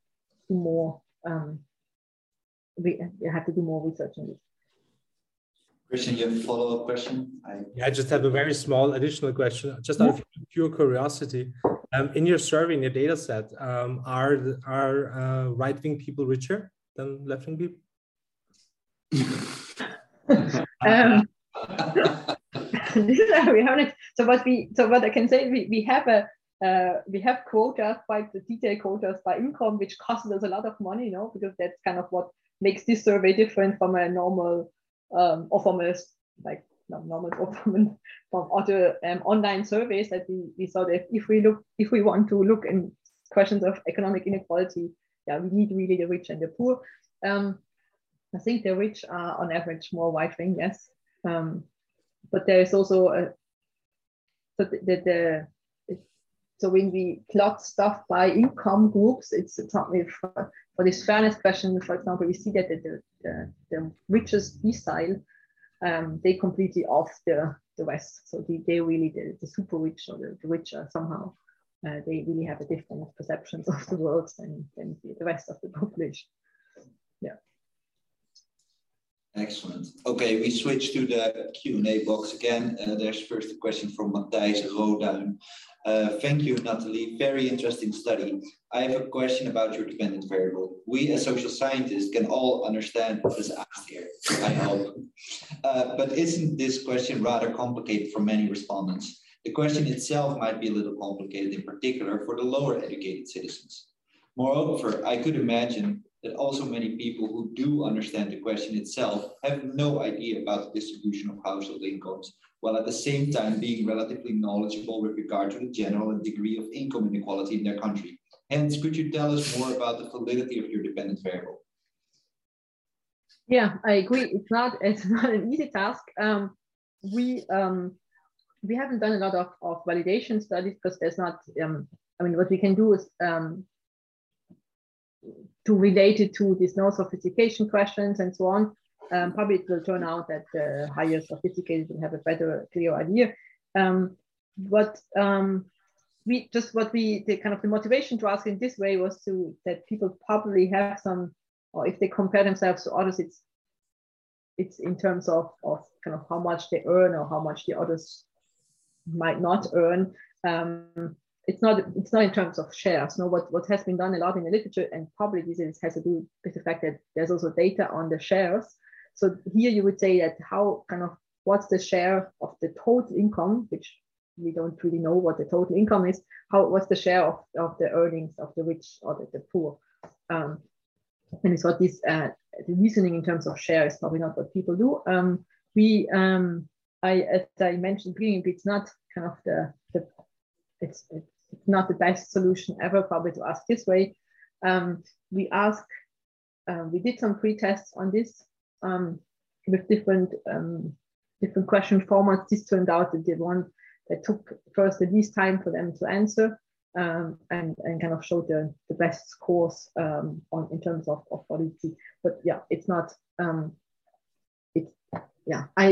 Speaker 2: do more. Um, we have to do more research on this.
Speaker 3: Christian, you have a follow-up question?
Speaker 5: I... Yeah, I just have a very small additional question, just out of pure curiosity. Um, in your survey, in your data set, um, are are uh, right-wing people richer than left-wing people?
Speaker 2: um, we haven't. So what we so what I can say we, we have a uh, we have quotas quite the detailed quotas by income, which costs us a lot of money, you know, because that's kind of what makes this survey different from a normal um, or from a like not normal or from, from other um, online surveys that we, we saw that if we look if we want to look in questions of economic inequality, yeah, we need really the rich and the poor. Um, I think the rich are on average more right wing, yes. Um, but there is also a so the, the, the so when we plot stuff by income groups, it's something for, for this fairness question, for example, we see that the, the, the richest decile, um, they completely off the, the West. So they, they really, the, the super rich or the, the rich are somehow, uh, they really have a different perceptions of the world than, than the rest of the population. Yeah.
Speaker 3: Excellent. Okay, we switch to the Q&A box again. Uh, there's first a question from Matthijs Rooduijn. Uh, thank you, Nathalie. Very interesting study. I have a question about your dependent variable. We as social scientists can all understand what is asked here, I hope. Uh, but isn't this question rather complicated for many respondents? The question itself might be a little complicated, in particular for the lower educated citizens. Moreover, I could imagine that also many people who do understand the question itself have no idea about the distribution of household incomes, while at the same time being relatively knowledgeable with regard to the general and degree of income inequality in their country. Hence, could you tell us more about the validity of your dependent variable?
Speaker 2: Yeah, I agree. It's not it's not an easy task. Um, we um, we haven't done a lot of, of validation studies because there's not. Um, I mean, what we can do is um, to relate it to these no sophistication questions and so on. Um, probably it will turn out that the higher sophisticated will have a better, clear idea. Um, but um, we just what we the kind of the motivation to ask in this way was to that people probably have some, or if they compare themselves to others, it's it's in terms of of kind of how much they earn or how much the others might not earn. Um, it's not it's not in terms of shares. No, what, what has been done a lot in the literature and probably this is, has to do with the fact that there's also data on the shares. So here you would say that how kind of what's the share of the total income, which we don't really know what the total income is, how what's the share of, of the earnings of the rich or the, the poor. Um, and it's what this uh, the reasoning in terms of share is probably not what people do. Um, we um, I as I mentioned, it's not kind of the, the it's, it's not the best solution ever, probably to ask this way. Um, we ask, uh, we did some pre-tests on this um, with different um, different question formats. This turned out that the one that took first the least time for them to answer um, and, and kind of showed the, the best scores um, on in terms of, of validity. But yeah, it's not, um, it's, yeah, I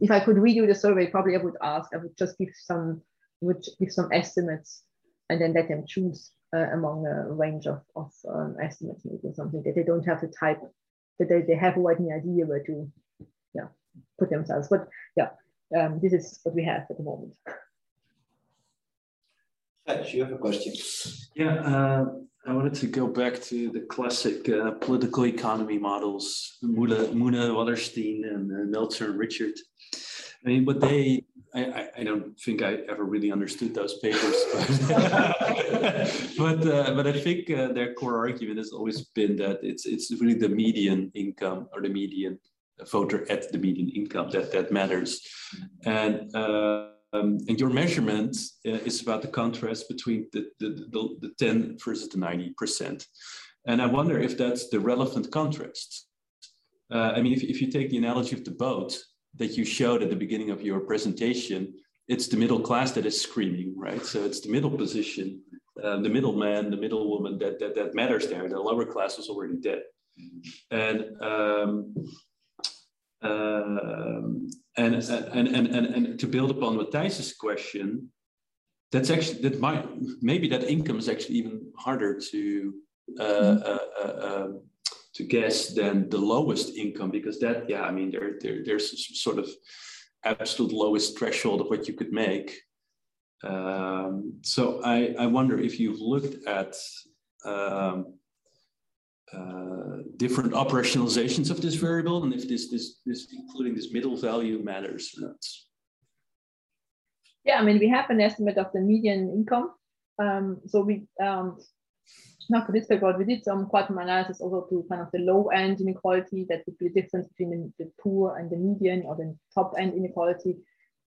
Speaker 2: if I could redo the survey, probably I would ask, I would just give some would give some estimates and then let them choose uh, among a range of, of um, estimates, maybe something that they don't have to type, that they, they have already an idea where to yeah, put themselves. But yeah, um, this is what we have at the moment.
Speaker 3: Yes, you have a question.
Speaker 1: Yeah, uh, I wanted to go back to the classic uh, political economy models, Muna, Moene, Wallerstein, and uh, Meltzer and Richard. I mean, what they, I, I, don't think I ever really understood those papers, but, but, uh, but I think uh, their core argument has always been that it's, it's really the median income or the median voter at the median income that, that matters. And uh, um, and your measurement uh, is about the contrast between the, the, the, the 10 versus the 90%. And I wonder if that's the relevant contrast. Uh, I mean, if, if you take the analogy of the boat that you showed at the beginning of your presentation, it's the middle class that is screaming, right? So it's the middle position, uh, the middle man, the middle woman that, that, that matters there. The lower class is already dead. And um, um, and, and, and, and, and to build upon Matthijs's question, that's actually that might maybe that income is actually even harder to uh, mm-hmm. uh, uh, um, to guess than the lowest income because that yeah I mean there, there there's sort of absolute lowest threshold of what you could make. Um, so I I wonder if you've looked at um, uh, different operationalizations of this variable and if this, this, this including this middle value matters or not.
Speaker 2: Yeah, I mean, we have an estimate of the median income. Um, so we, um, not for this paper, but we did some quantile analysis also to kind of the low end inequality that would be the difference between the, the poor and the median or the top end inequality.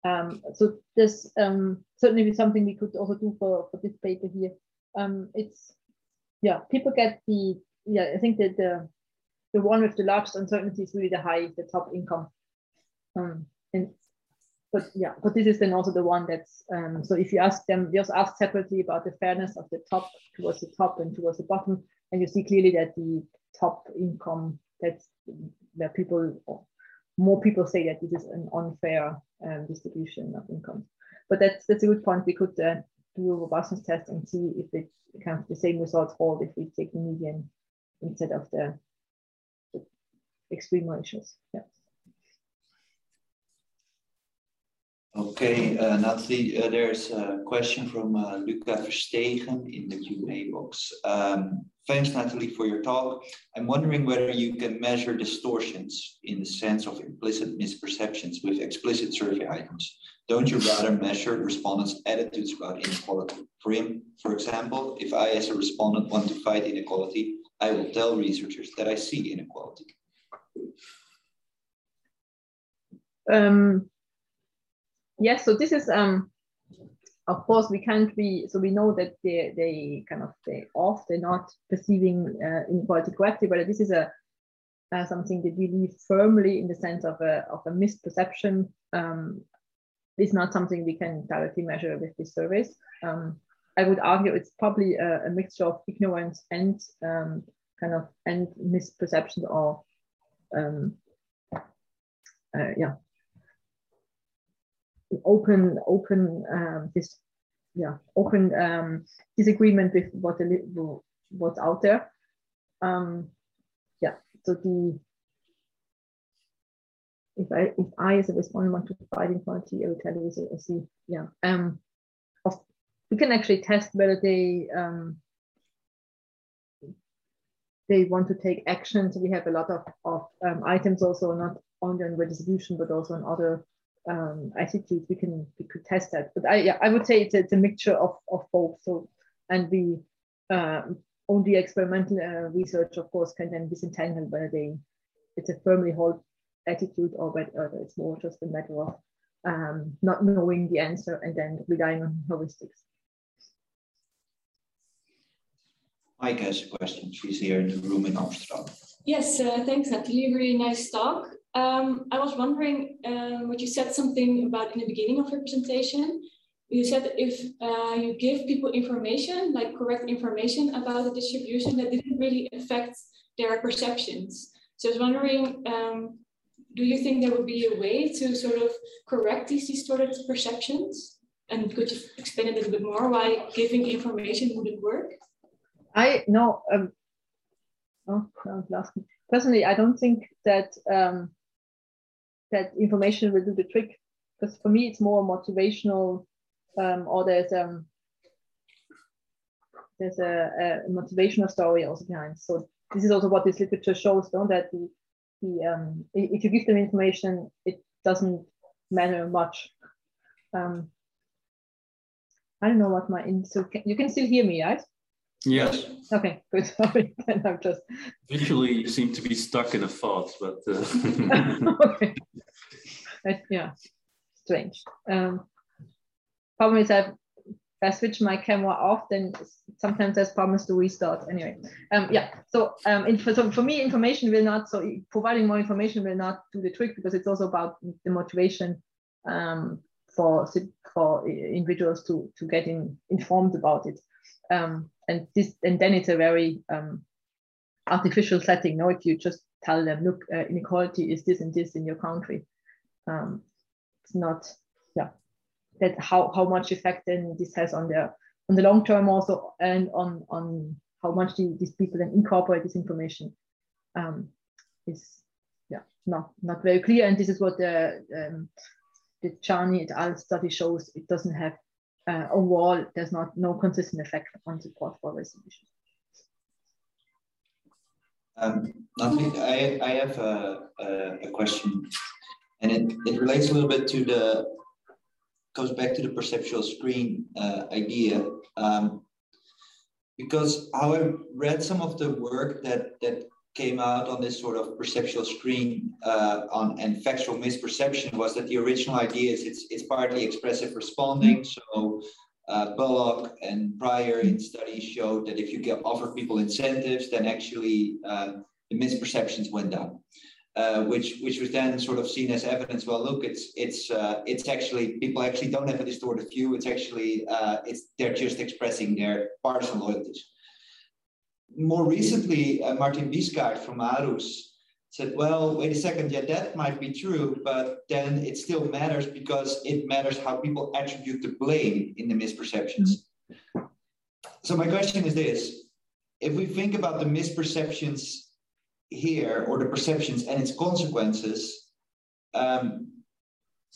Speaker 2: Um, so this um, certainly be something we could also do for, for this paper here. Um, it's, yeah, people get the yeah, I think that the the one with the largest uncertainty is really the high, the top income. Um, and but yeah, but this is then also the one that's um, so if you ask them, we also ask separately about the fairness of the top towards the top and towards the bottom, and you see clearly that the top income that's where people more people say that this is an unfair um, distribution of income. But that's that's a good point. We could uh, do a robustness test and see if it kind of the same results hold if we take the median instead of the, the extreme ratios. Yeah.
Speaker 3: Okay, uh, Nathalie, uh, there's a question from uh, Luca Verstegen in the Q&A box. Um, thanks, Nathalie, for your talk. I'm wondering whether you can measure distortions in the sense of implicit misperceptions with explicit survey items. Don't you rather measure respondents' attitudes about inequality? For, him, for example, if I, as a respondent, want to fight inequality, I will tell researchers that I see inequality.
Speaker 2: Um, yes, so this is, um, of course, we can't be, so we know that they, they kind of, they off, they're not perceiving uh, inequality correctly, but this is a uh, something they believe firmly in the sense of a, of a misperception. Um, is not something we can directly measure with this surveys. Um, I would argue it's probably a, a mixture of ignorance and um, kind of and misperceptions or um, uh, yeah open open um, this yeah open um, disagreement with what the, what's out there. Um, yeah, so the if I if I as a respondent want to fight inequality, I will tell you I see yeah um of we can actually test whether they um, they want to take action. So we have a lot of, of um, items also not only on redistribution, but also on other um, attitudes. We can we could test that. But I yeah, I would say it's a, it's a mixture of, of both. So and we um, only experimental uh, research, of course, can then disentangle whether they it's a firmly held attitude or whether it's more just a matter of um, not knowing the answer and then relying on heuristics.
Speaker 3: Mike has a question. She's here in the room in Amsterdam.
Speaker 6: Yes, uh, thanks, Nathalie. Really nice talk. Um, I was wondering um, what you said something about in the beginning of your presentation. You said if uh, you give people information, like correct information about the distribution, that didn't really affect their perceptions. So I was wondering, um, do you think there would be a way to sort of correct these distorted perceptions? And could you explain a little bit more why giving information wouldn't work?
Speaker 2: I no. Um, oh, me. Personally, I don't think that um, that information will do the trick. Because for me, it's more motivational, um, or there's um, there's a, a motivational story also behind. So this is also what this literature shows, though, that the, the um, if you give them information, it doesn't matter much. Um, I don't know what my so can, you can still hear me, right?
Speaker 1: Yes.
Speaker 2: Okay, good. Sorry, then I'm just
Speaker 1: visually you seem to be stuck in a thought, but
Speaker 2: uh... okay. yeah, strange. Um, problem is I've I switch my camera off, then sometimes there's problems to restart. Anyway, um, yeah. So, um, so for me, information will not. So providing more information will not do the trick because it's also about the motivation um, for for individuals to to get in, informed about it. Um, and this and then it's a very um, artificial setting. No, if you just tell them, look, uh, inequality is this and this in your country, um, it's not. Yeah, that how how much effect then this has on their on the long term also and on on how much the, these people then incorporate this information um, is yeah not not very clear and this is what the um, the Charney et al. study shows it doesn't have uh, overall there's not no consistent effect on support for resolution.
Speaker 3: Um, I, I have a, a, a, question and it, it relates a little bit to the goes back to the perceptual screen uh, idea um, because how I read some of the work that that came out on this sort of perceptual screen uh, on and factual misperception was that the original idea is it's it's partly expressive responding. So uh, Bullock and Prior in studies showed that if you get offer people incentives, then actually uh, the misperceptions went down. Uh, which which was then sort of seen as evidence. Well, look, it's it's uh, it's actually people actually don't have a distorted view. It's actually uh, it's they're just expressing their partial loyalties more recently, uh, Martin Bisgaard from Aarhus said, well, wait a second, yeah, that might be true, but then it still matters because it matters how people attribute the blame in the misperceptions. Mm-hmm. So my question is this, if we think about the misperceptions here or the perceptions and its consequences, um,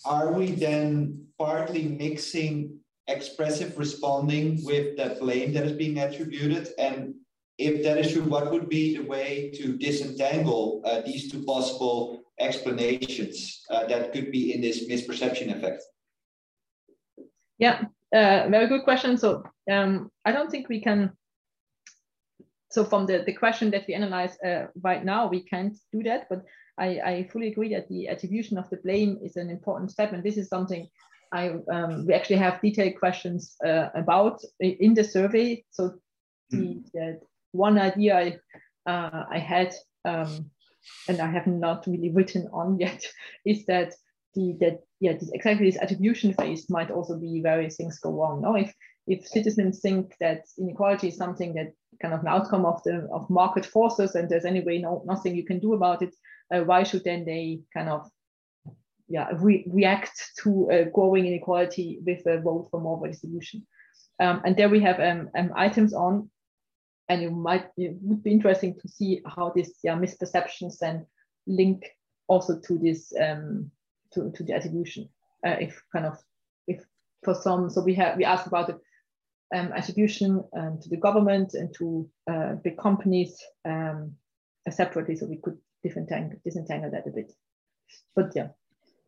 Speaker 3: are we then partly mixing expressive responding with that blame that is being attributed and if that is true, what would be the way to disentangle uh, these two possible explanations uh, that could be in this misperception effect?
Speaker 2: Yeah, uh, very good question. So um, I don't think we can. So from the, the question that we analyze uh, right now, we can't do that. But I, I fully agree that the attribution of the blame is an important step, and this is something I um, we actually have detailed questions uh, about in the survey. So the, hmm. the, one idea I, uh, I had, um, and I have not really written on yet, is that the that yeah this, exactly this attribution phase might also be where things go wrong. No, if if citizens think that inequality is something that kind of an outcome of the of market forces and there's anyway no nothing you can do about it, uh, why should then they kind of yeah re react to uh, growing inequality with a vote for more redistribution? Um, and there we have um, um, items on and it might it would be interesting to see how these yeah, misperceptions then link also to this um, to, to the attribution uh, if kind of if for some so we have we asked about the um, attribution um, to the government and to uh, big companies um, separately so we could disentangle, disentangle that a bit. But yeah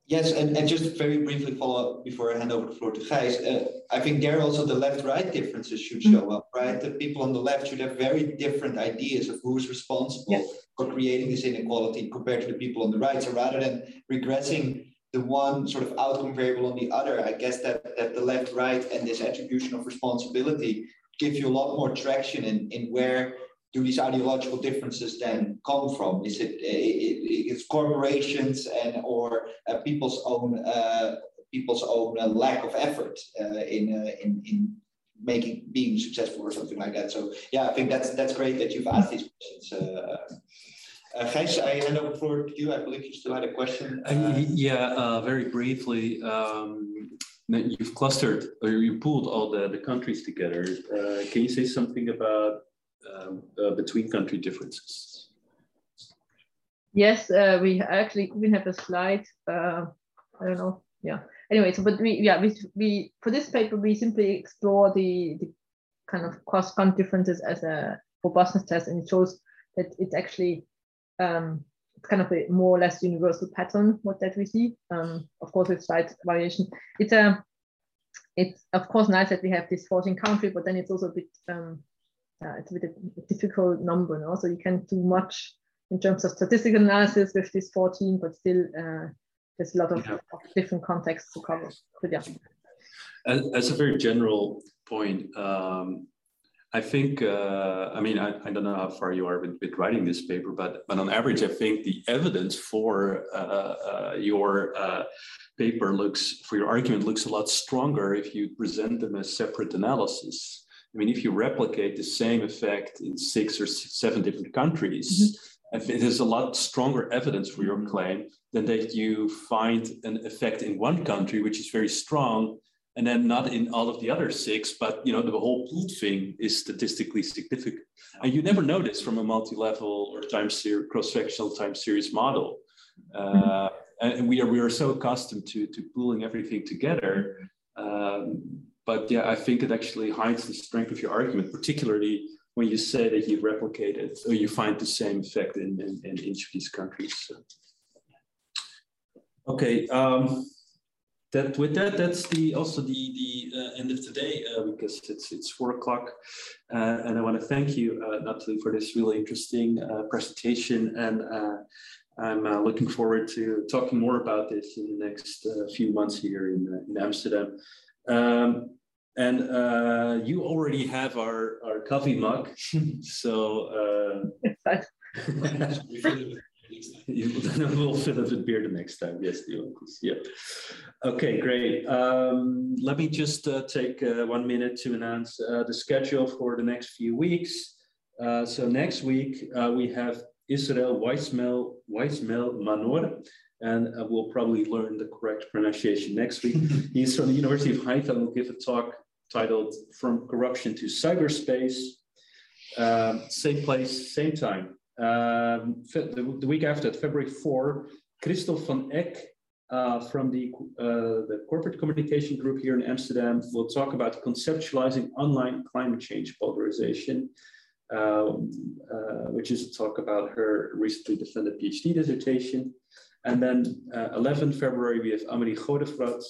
Speaker 3: Yes, and, and just very briefly follow up before I hand over the floor to Gijs. Uh, I think there also the left-right differences should show up, right? The people on the left should have very different ideas of who is responsible for creating this inequality compared to the people on the right. So rather than regressing the one sort of outcome variable on the other, I guess that, that the left-right and this attribution of responsibility give you a lot more traction in, in where do these ideological differences then come from? Is it, it it's corporations and or uh, people's own uh, people's own uh, lack of effort uh, in uh, in in making being successful or something like that? So yeah, I think that's that's great that you've asked these questions. Uh, Gijs, I hand over the floor to you. I believe you still had a question.
Speaker 1: yeah, very briefly. Um, you've clustered or you pulled all the, the countries together. can you say something about um, uh, between country differences?
Speaker 2: Yes, uh, we actually we have a slide. Uh, I don't know. Yeah. Anyway, so but we yeah we, we for this paper we simply explore the, the kind of cross count differences as a robustness test, and it shows that it's actually um, it's kind of a more or less universal pattern what that we see. Um, of course, with slight variation. It's a it's of course nice that we have this 14 country, but then it's also a bit um, uh, it's a bit a difficult number, no? So you can't do much in terms of statistical analysis with this 14, but still uh, there's a lot of, yeah. of, different contexts to cover. But yeah.
Speaker 1: As, as a very general point, um, I think, uh, I mean, I, I, don't know how far you are with, with, writing this paper, but, but on average, I think the evidence for uh, uh, your uh, paper looks, for your argument looks a lot stronger if you present them as separate analysis. I mean, if you replicate the same effect in six or six, seven different countries, mm-hmm. there's a lot stronger evidence for your claim than that you find an effect in one country, which is very strong, and then not in all of the other six, but you know the whole pooled thing is statistically significant. And you never know this from a multi-level or time series cross-sectional time series model. Uh, and we are we are so accustomed to to pooling everything together. Um, but yeah, I think it actually hides the strength of your argument, particularly when you say that you replicate it or you find the same effect in, in, in each of these countries. So. Okay. Um, that with that, that's the also the the uh, end of today uh, because it's it's four o'clock, uh, and I want to thank you, uh, Nathalie, for this really interesting uh, presentation, and uh, I'm looking forward to talking more about this in the next few months here in in Amsterdam. Um, and uh, you already have our our coffee mug, so. then we'll fill it with beer the next time. Yes, the Yeah. Okay, great. Um, let me just uh, take uh, one minute to announce uh, the schedule for the next few weeks. Uh, so next week uh, we have Israel Waismel, Waismel Manor, and uh, we'll probably learn the correct pronunciation next week. He's from the University of Haifa and will give a talk titled From Corruption to Cyberspace. Um, same place, same time. Um, the, the, week after, February 4, Christel van Eck uh, from the, uh, the corporate communication group here in Amsterdam will talk about conceptualizing online climate change polarization, um, uh, which is a talk about her recently defended PhD dissertation. And then 11 uh, February, we have Amelie Godefroidt,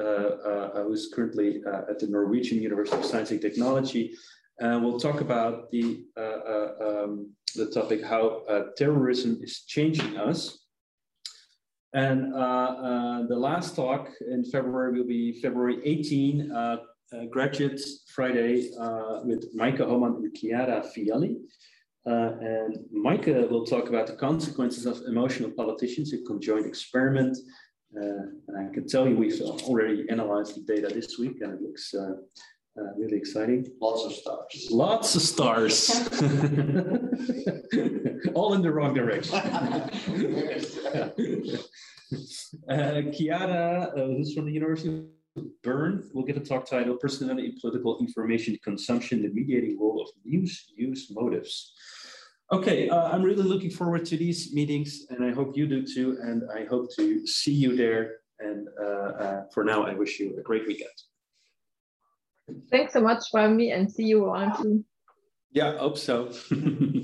Speaker 1: uh, uh, who's currently at the Norwegian University of Science and Technology. And we'll talk about the um, the topic how uh, terrorism is changing us. And uh, uh, the last talk in February will be February 18, uh, uh, Graduate Friday uh, with Maaike Homan and Chiara Fiali. And Maaike will talk about the consequences of emotional politicians, a conjoint experiment. and I can tell you we've already analyzed the data this week and it looks uh, really exciting.
Speaker 3: Lots of stars.
Speaker 1: Lots of stars. All in the wrong direction. uh, Chiara, uh, who's from the University of Bern, will get a talk titled Personality in Political Information Consumption, the Mediating Role of News Use Motives. Okay, uh, I'm really looking forward to these meetings, and I hope you do too. And I hope to see you there. And uh, uh, for now, I wish you a great weekend.
Speaker 2: Thanks so much me and see you on too.
Speaker 1: Yeah, hope so.